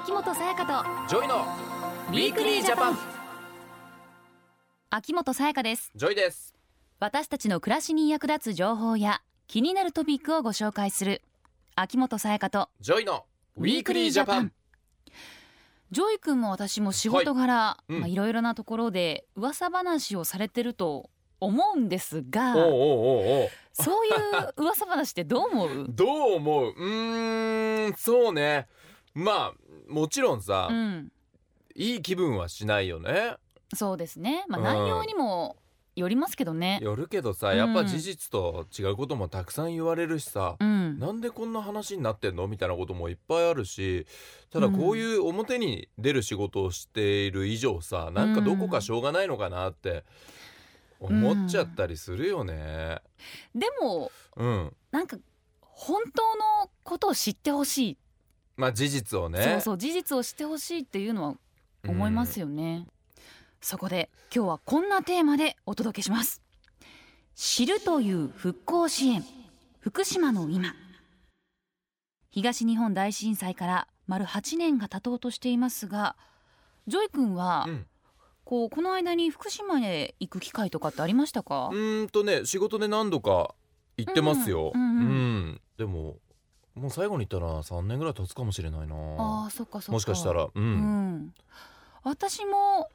秋元さやかと JOYの Weekly Japan。秋元さやかです。 JOYです。私たちの暮らしに役立つ情報や気になるトピックをご紹介する秋元さやかと JOYの Weekly Japan。 JOY君も私も仕事柄、い。うん。まあいろいろなところで噂話をされてると思うんですがおうおうおうおう。そういう噂話ってどう思う？どう思う？うーんそうね。まあもちろんさ、うん。いい気分はしないよね。そうですね。まあうん。内容にもよりますけどね。よるけどさやっぱ事実と違うこともたくさん言われるしさ、うん。なんでこんな話になってんのみたいなこともいっぱいあるしただこういう表に出る仕事をしている以上さ、なんかどこかしょうがないのかなって思っちゃったりするよね。でもうん、なんか本当のことを知ってほしい、まあ事実をね。そうそう事実を知ってほしいっていうのは思いますよね、そこで今日はこんなテーマでお届けします。知るという復興支援。福島の今。東日本大震災から丸8年が経とうとしていますがJOY君は、うん。こうこの間に福島へ行く機会とかってありましたか？う、ーんとね仕事で何度か行ってますよ。うんうんうん。うん。でももう最後に行ったら3年ぐらい経つかもしれないな。ああそっかそっか。もしかしたら、うん、うん、私も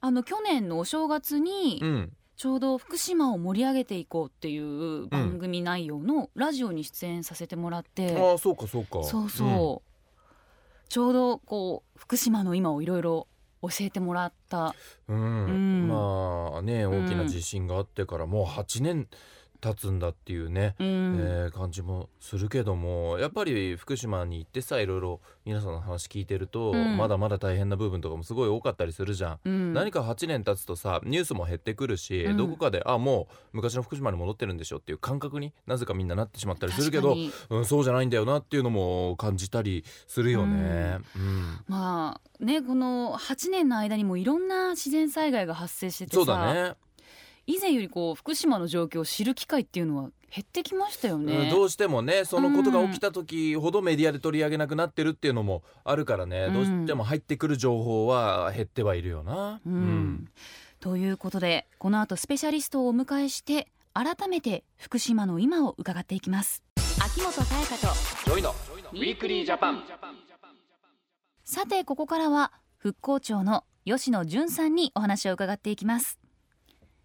あの去年のお正月にうん、ちょうど福島を盛り上げていこうっていう番組内容のラジオに出演させてもらって、ああそうかそうか。そうそう、ちょうどこう福島の今をいろいろ教えてもらった。うん、うん。まあね大きな地震があってからもう8年経つんだっていうね、うん、えー感じもするけどもやっぱり福島に行ってさいろいろ皆さんの話聞いてると、うん。まだまだ大変な部分とかもすごい多かったりするじゃん。うん。何か8年経つとさニュースも減ってくるし、うん。どこかであもう昔の福島に戻ってるんでしょっていう感覚になぜかみんななってしまったりするけどうん、そうじゃないんだよなっていうのも感じたりするよね。うん。まあねこの8年の間にもいろんな自然災害が発生しててさそうだね以前よりこう福島の状況を知る機会っていうのは減ってきましたよね。うんどうしてもねそのことが起きた時ほどメディアで取り上げなくなってるっていうのもあるからね、うん。どうしても入ってくる情報は減ってはいるよな。うん。ということでこの後スペシャリストをお迎えして改めて福島の今を伺っていきます。秋元才加と JOYの Weekly Japan。さてここからは復興庁の吉野淳さんにお話を伺っていきます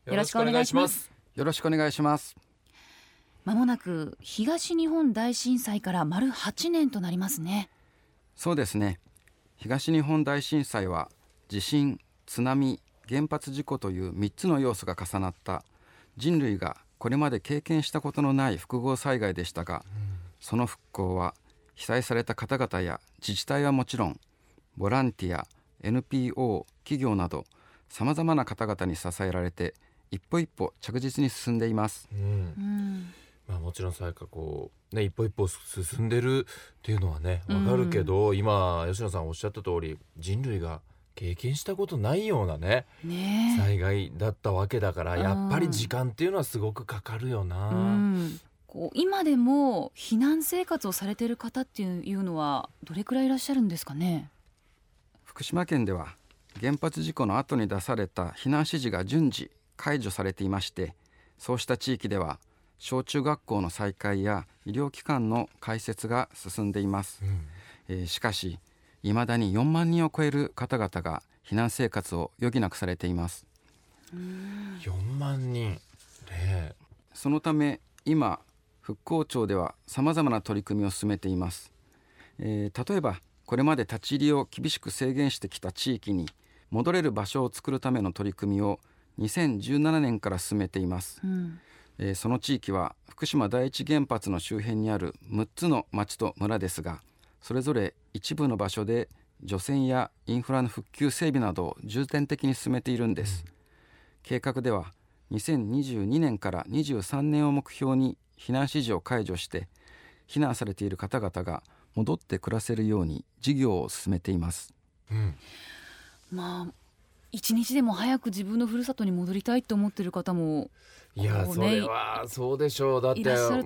よろしくお願いしますよろしくお願いします。まもなく東日本大震災から丸8年となりますねそうですね。東日本大震災は地震、津波、原発事故という3つの要素が重なった人類がこれまで経験したことのない複合災害でしたが、その復興は被災された方々や自治体はもちろん、ボランティア、NPO、企業などさまざまな方々に支えられて一歩一歩着実に進んでいます。うん。うん。まあ、もちろんさやかこうね一歩一歩進んでるっていうのはねわかるけど、今吉野さんおっしゃった通り人類が経験したことないようなねね。え災害だったわけだからうん。やっぱり時間っていうのはすごくかかるよな。うん。こう今でも避難生活をされている方っていうのはどれくらいいらっしゃるんですかね？福島県では原発事故の後に出された避難指示が順次解除されていましてそうした地域では小中学校の再開や医療機関の開設が進んでいます、うん。えーしかしいまだに4万人を超える方々が避難生活を余儀なくされています。4万人。ねそのため今復興庁ではさまざまな取り組みを進めています、えー例えばこれまで立ち入りを厳しく制限してきた地域に戻れる場所を作るための取り組みを2017年から進めています、うん。えーその地域は福島第一原発の周辺にある6つの町と村ですがそれぞれ一部の場所で除染やインフラの復旧整備などを重点的に進めているんです、計画では2022年から23年を目標に避難指示を解除して避難されている方々が戻って暮らせるように事業を進めています。うんまあ一日でも早く自分のふるさとに戻りたいと思ってる方もいやそれはそうでしょう。だって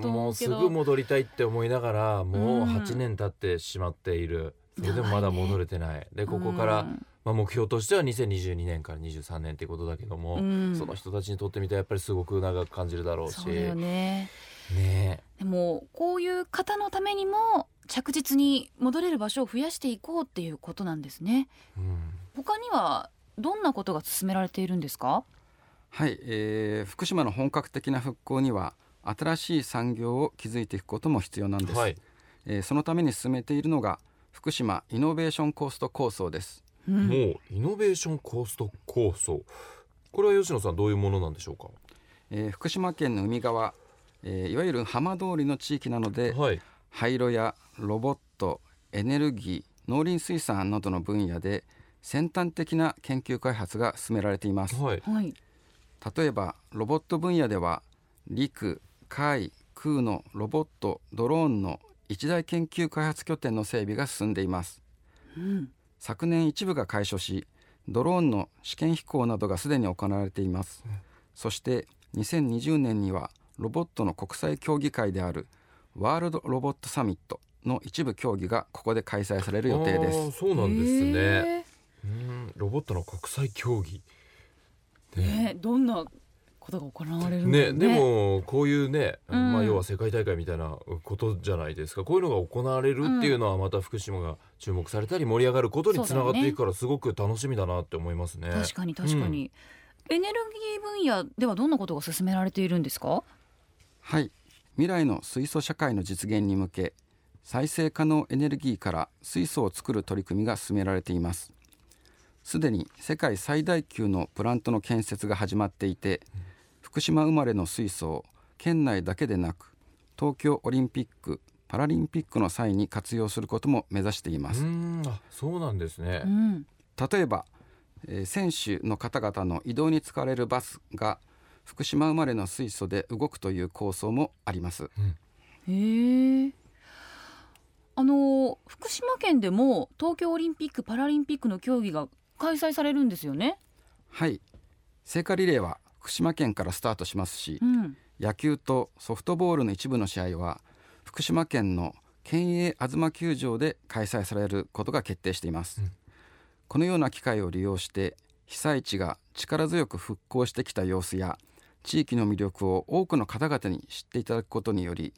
もうすぐ戻りたいって思いながらもううん。8年経ってしまっている。それでもまだ戻れてない。でここから、まあ、目標としては2022年から23年っていうことだけども、うん。その人たちにとってみたらやっぱりすごく長く感じるだろうし。ね。ね。でもこういう方のためにも着実に戻れる場所を増やしていこうっていうことなんですね。え、うん。他にはどんなことが進められているんですか？はい、えー福島の本格的な復興には新しい産業を築いていくことも必要なんです、はい。えーそのために進めているのが福島イノベーションコースト構想です。うん。もうイノベーションコースト構想。これは吉野さんどういうものなんでしょうか？えー福島県の海側、えーいわゆる浜通りの地域なのではい。廃炉やロボットエネルギー農林水産などの分野で先端的な研究開発が進められています。はい。はい。例えばロボット分野では陸海空のロボットドローンの一大研究開発拠点の整備が進んでいます。うん。昨年一部が開所しドローンの試験飛行などがすでに行われています、そして2020年にはロボットの国際競技会であるワールドロボットサミットの一部競技がここで開催される予定です。そうなんですね。へうん。ロボットの国際競技。ーね。どんなことが行われるんだろうね。でもこういうね、うん。まあ、要は世界大会みたいなことじゃないですか。こういうのが行われるっていうのはまた福島が注目されたり盛り上がることにつながっていくからすごく楽しみだなって思いますね。確かに確かに、エネルギー分野ではどんなことが進められているんですか？はい。未来の水素社会の実現に向け再生可能エネルギーから水素を作る取り組みが進められていますすでに世界最大級のプラントの建設が始まっていて福島生まれの水素を県内だけでなく東京オリンピック・パラリンピックの際に活用することも目指していまうすんあそうなんですね。う。ん。例えば、えー選手の方々の移動に使われるバスが福島生まれの水素で動くという構想もあります。へえ。あの福島県でも東京オリンピック・パラリンピックの競技が開催されるんですよね？はい。聖火リレーは福島県からスタートしますしうん。野球とソフトボールの一部の試合は福島県の県営東球場で開催されることが決定しています、うん。このような機会を利用して被災地が力強く復興してきた様子や地域の魅力を多くの方々に知っていただくことにより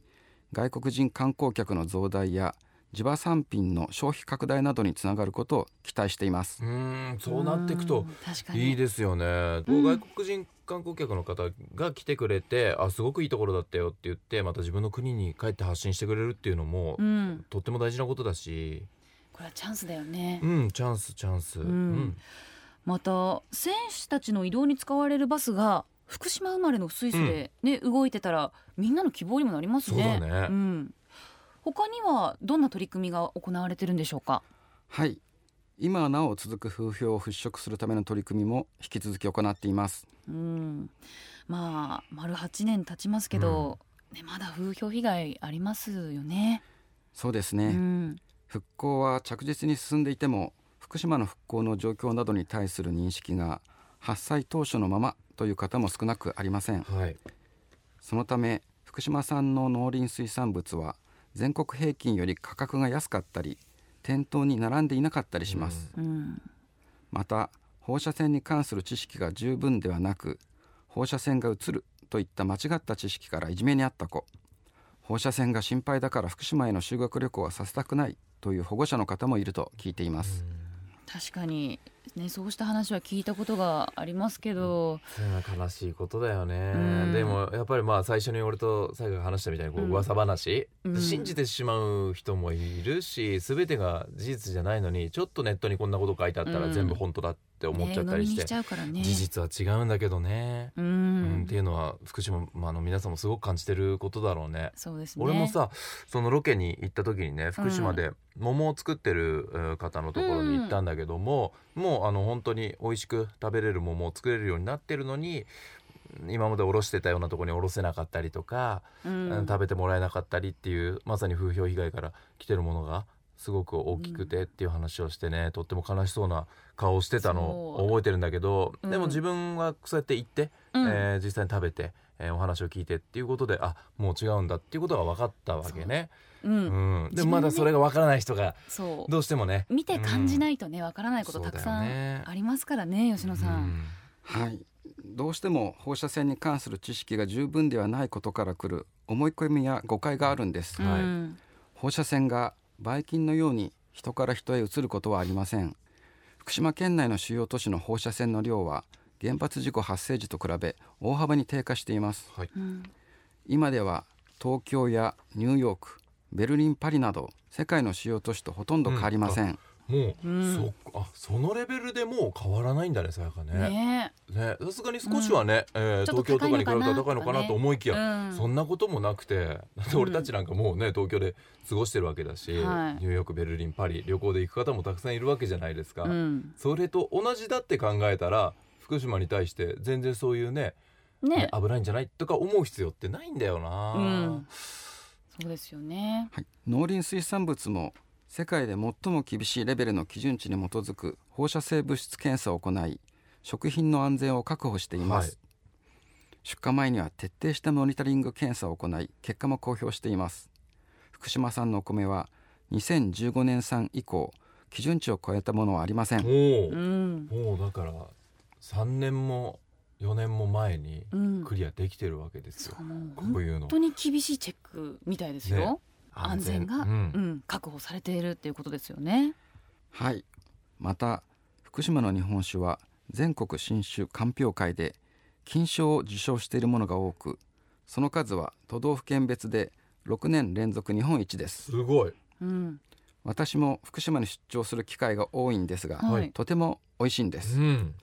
外国人観光客の増大や地場産品の消費拡大などにつながることを期待しています。うんそうなっていくとうん確かに。いいですよね、うん。外国人観光客の方が来てくれてあすごくいいところだったよって言ってまた自分の国に帰って発信してくれるっていうのも、うん。とっても大事なことだし。これはチャンスだよね。うんチャンスチャンス、ん。また選手たちの移動に使われるバスが福島生まれの水素で、ね動いてたらみんなの希望にもなりますね。そうだね。ん、他にはどんな取り組みが行われてるんでしょうか？はい。今なお続く風評を払拭するための取り組みも引き続き行っています。うん、まあ丸8年経ちますけど、ねまだ風評被害ありますよね。そうですね、うん、復興は着実に進んでいても福島の復興の状況などに対する認識が発災当初のままという方も少なくありません。はい。そのため福島産の農林水産物は全国平均より価格が安かったり店頭に並んでいなかったりします、うん、また放射線に関する知識が十分ではなく放射線が移るといった間違った知識からいじめにあった子。放射線が心配だから福島への修学旅行はさせたくないという保護者の方もいると聞いています、確かに、ね、そうした話は聞いたことがありますけど、悲しいことだよね、うん。でもやっぱりまあ最初に俺と最後が話したみたいにこううん。噂話、うん。信じてしまう人もいるし全てが事実じゃないのにちょっとネットにこんなこと書いてあったらうん。全部本当だって思っちゃったりして、ねね。事実は違うんだけどね、ううんん、っていうのは福島まあの皆さんもすごく感じてることだろうね。そうですね。俺もさそのロケに行った時にね福島で桃を作ってるえー方のところに行ったんだけども、もうあの本当に美味しく食べれる桃を作れるようになってるのに今までおろしてたようなところにおろせなかったりとか、うん。食べてもらえなかったりっていうまさに風評被害から来てるものがすごく大きくてっていう話をしてね、とっても悲しそうな顔をしてたのを覚えてるんだけど、うん。でも自分はそうやって行って、うん。えー実際に食べて、えーお話を聞いてっていうことであもう違うんだっていうことが分かったわけね。う。ん、うん、でもまだそれが分からない人がそう。どうしてもね。見て感じないいとねわからないことたくさんありますからね吉野さん。はい。どうしても放射線に関する知識が十分ではないことからくる思い込みや誤解があるんです、はい。うん放射線がばい菌のように人から人へ移ることはありません。福島県内の主要都市の放射線の量は原発事故発生時と比べ大幅に低下しています。はい。うん。今では東京やニューヨークベルリンパリなど世界の主要都市とほとんど変わりません、もう、うんそっか。あそのレベルでもう変わらないんだねさやかね。ね。ね。さすがに少しはね、えーちょっと東京とかに比べたら高いのかなと思いきや、うん。そんなこともなくてだって俺たちなんかもうね東京で過ごしてるわけだし、はい。ニューヨークベルリンパリ旅行で行く方もたくさんいるわけじゃないですか、うん。それと同じだって考えたら福島に対して全然そういうねね。ね危ないんじゃないとか思う必要ってないんだよな、うん。そうですよね。はい、農林水産物も世界で最も厳しいレベルの基準値に基づく放射性物質検査を行い食品の安全を確保しています、はい。出荷前には徹底したモニタリング検査を行い結果も公表しています。福島産のお米は2015年産以降基準値を超えたものはありません。もうだから3年も4年も前にうん。クリアできてるわけですよ。そ、うもうこういうの。本当に厳しいチェックみたいですよ。ね。安全が、ううん。ん、確保されているっていうことですよね。はい。また福島の日本酒は全国新酒鑑評会で金賞を受賞しているものが多くその数は都道府県別で6年連続日本一です。すごい。うん、私も福島に出張する機会が多いんですが、はい。とても美味しいんです、うん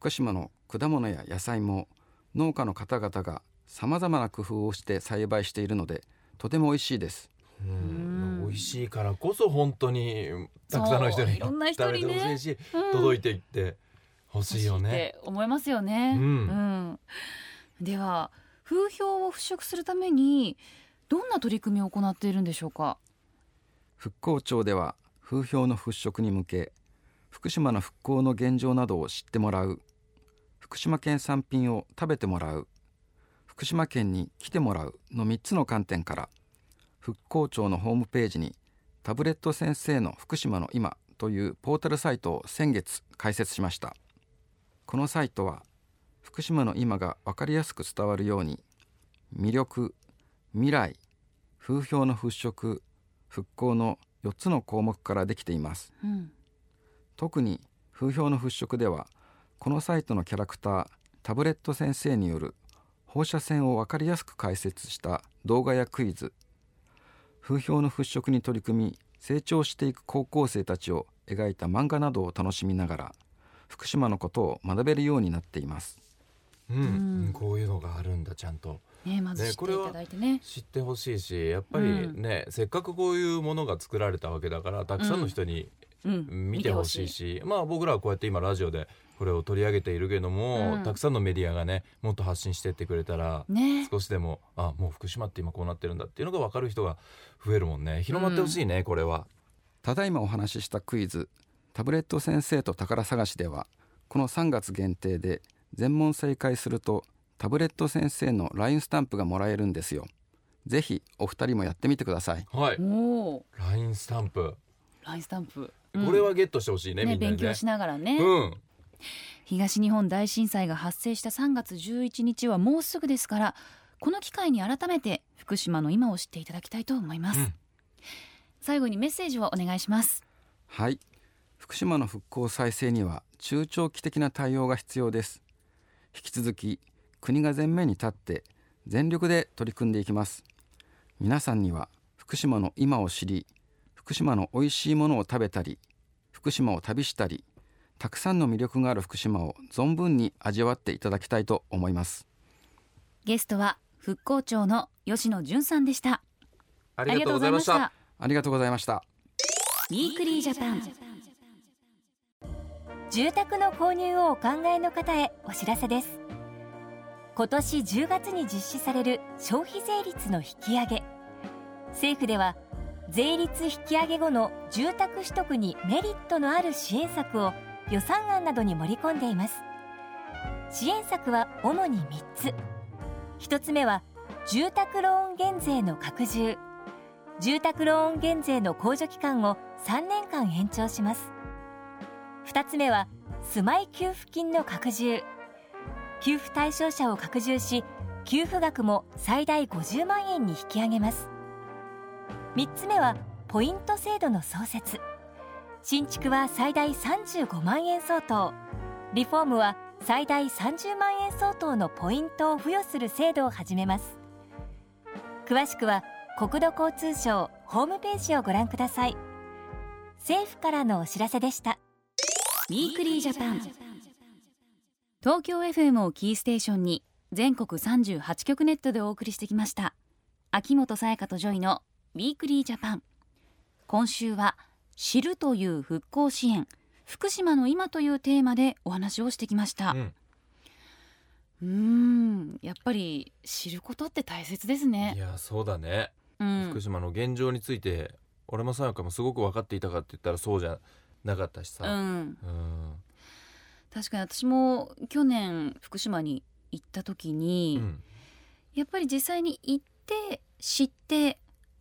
福島の果物や野菜も農家の方々がさまざまな工夫をして栽培しているのでとても美味しいですうんうん美味しいからこそ本当にたくさんの人にそういろんな人食べてほしいし、うん届いていってほしいよね。て思いますよね。うんうんでは風評を払拭するためにどんな取り組みを行っているんでしょうか？復興庁では風評の払拭に向け福島の復興の現状などを知ってもらう福島県産品を食べてもらう。福島県に来てもらう。の3つの観点から。復興庁のホームページにタブレット先生の福島の今というポータルサイトを先月開設しました。このサイトは福島の今が分かりやすく伝わるように魅力未来風評の払拭復興の4つの項目からできています。うん。特に風評の払拭ではこのサイトのキャラクタータブレット先生による放射線を分かりやすく解説した動画やクイズ。風評の払拭に取り組み成長していく高校生たちを描いた漫画などを楽しみながら福島のことを学べるようになっています。うん。うん。こういうのがあるんだちゃんと。ねまず知っていただいてね。知ってほしいしやっぱりね、せっかくこういうものが作られたわけだからたくさんの人にうん見てほしいし、まあ僕らはこうやって今ラジオでこれを取り上げているけども、うん。たくさんのメディアがねもっと発信してってくれたら、ね。少しでもあもう福島って今こうなってるんだっていうのが分かる人が増えるもんね。広まってほしいね、これは。ただいまお話ししたクイズタブレット先生と宝探しではこの3月限定で全問正解するとタブレット先生の LINE スタンプがもらえるんですよ。ぜひお二人もやってみてください。はい。おお LINE スタンプ、ラインスタンプ。これはゲットしてほしいねみねんなにね。勉強しながらね。うん。東日本大震災が発生した3月11日はもうすぐですからこの機会に改めて福島の今を知っていただきたいと思います、うん。最後にメッセージをお願いします。はい。福島の復興再生には中長期的な対応が必要です。引き続き国が前面に立って全力で取り組んでいきます。皆さんには福島の今を知り福島の美味しいものを食べたり福島を旅したりたくさんの魅力がある福島を存分に味わっていただきたいと思います。ゲストは復興庁の吉野淳さんでした。ありがとうございました。ありがとうございました。ウィークリージャパン。住宅の購入をお考えの方へお知らせです。今年10月に実施される消費税率の引き上げ。政府では税率引き上げ後の住宅取得にメリットのある支援策を予算案などに盛り込んでいます。支援策は主に3つ。1つ目は住宅ローン減税の拡充。住宅ローン減税の控除期間を3年間延長します。2つ目は住まい給付金の拡充。給付対象者を拡充し給付額も最大50万円に引き上げます。3つ目はポイント制度の創設。新築は最大35万円相当。リフォームは最大30万円相当のポイントを付与する制度を始めます。詳しくは国土交通省ホームページをご覧ください。政府からのお知らせでした。 Weekly Japan。東京 FM をキーステーションに全国38局ネットでお送りしてきました。秋元才加と JOYの Weekly Japan。今週は知るという復興支援。福島の今というテーマでお話をしてきました。うん。んやっぱり知ることって大切ですいねやそうだね、うん。福島の現状について俺もさやかもすごく分かっていたかって言ったらそうじゃなかったしさ、うん。うん。確かに私も去年福島に行った時に、うん。やっぱり実際に行って知って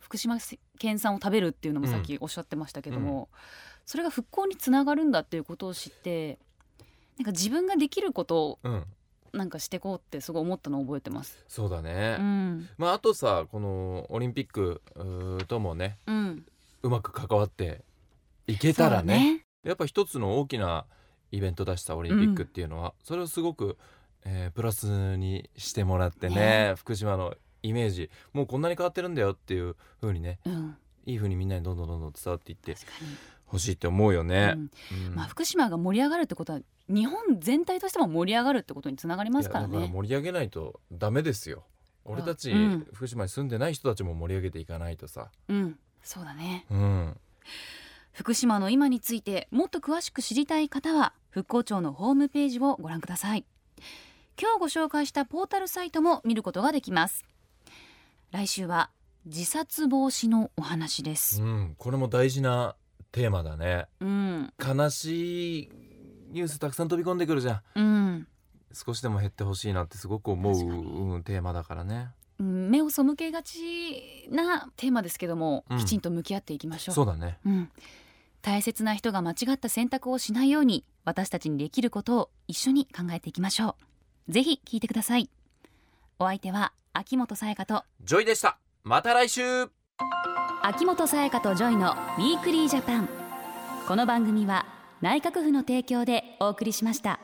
福島県産を食べるっていうのもさっきおっしゃってましたけども、それが復興につながるんだっていうことを知ってなんか自分ができることをうん。なんかしてこうってすごい思ったのを覚えてます。そうだね、うん、まああとさこのオリンピックともねうん、うまく関わっていけたらね。やっぱ一つの大きなイベントだしさオリンピックっていうのは、それをすごく、えープラスにしてもらってねね。福島のイメージもうこんなに変わってるんだよっていう風にねそうん、いい風にみんなにどんどんどんどん伝わっていって。ほしいって思うよね。うんうんまあ、福島が盛り上がるってことは日本全体としても盛り上がるってことにつながりますからね。盛り上げないとダメですよ。俺たち、うん福島に住んでない人たちも盛り上げていかないとさ。うん、そうだね。うん。福島の今についてもっと詳しく知りたい方は復興庁のホームページをご覧ください今日ご紹介したポータルサイトも見ることができます来週は自殺防止のお話です。うん、これも大事なテーマだね。うん。悲しいニュースたくさん飛び込んでくるじゃん。うん。少しでも減ってほしいなってすごく思う、うん、テーマだからね。うん目を背けがちなテーマですけども、うん。きちんと向き合っていきましょう。そうだね。うん、大切な人が間違った選択をしないように私たちにできることを一緒に考えていきましょう。ぜひ聞いてください。お相手は秋元才加と JOYでした。また来週。秋元才加と JOYの Weekly Japan この番組は内閣府の提供でお送りしました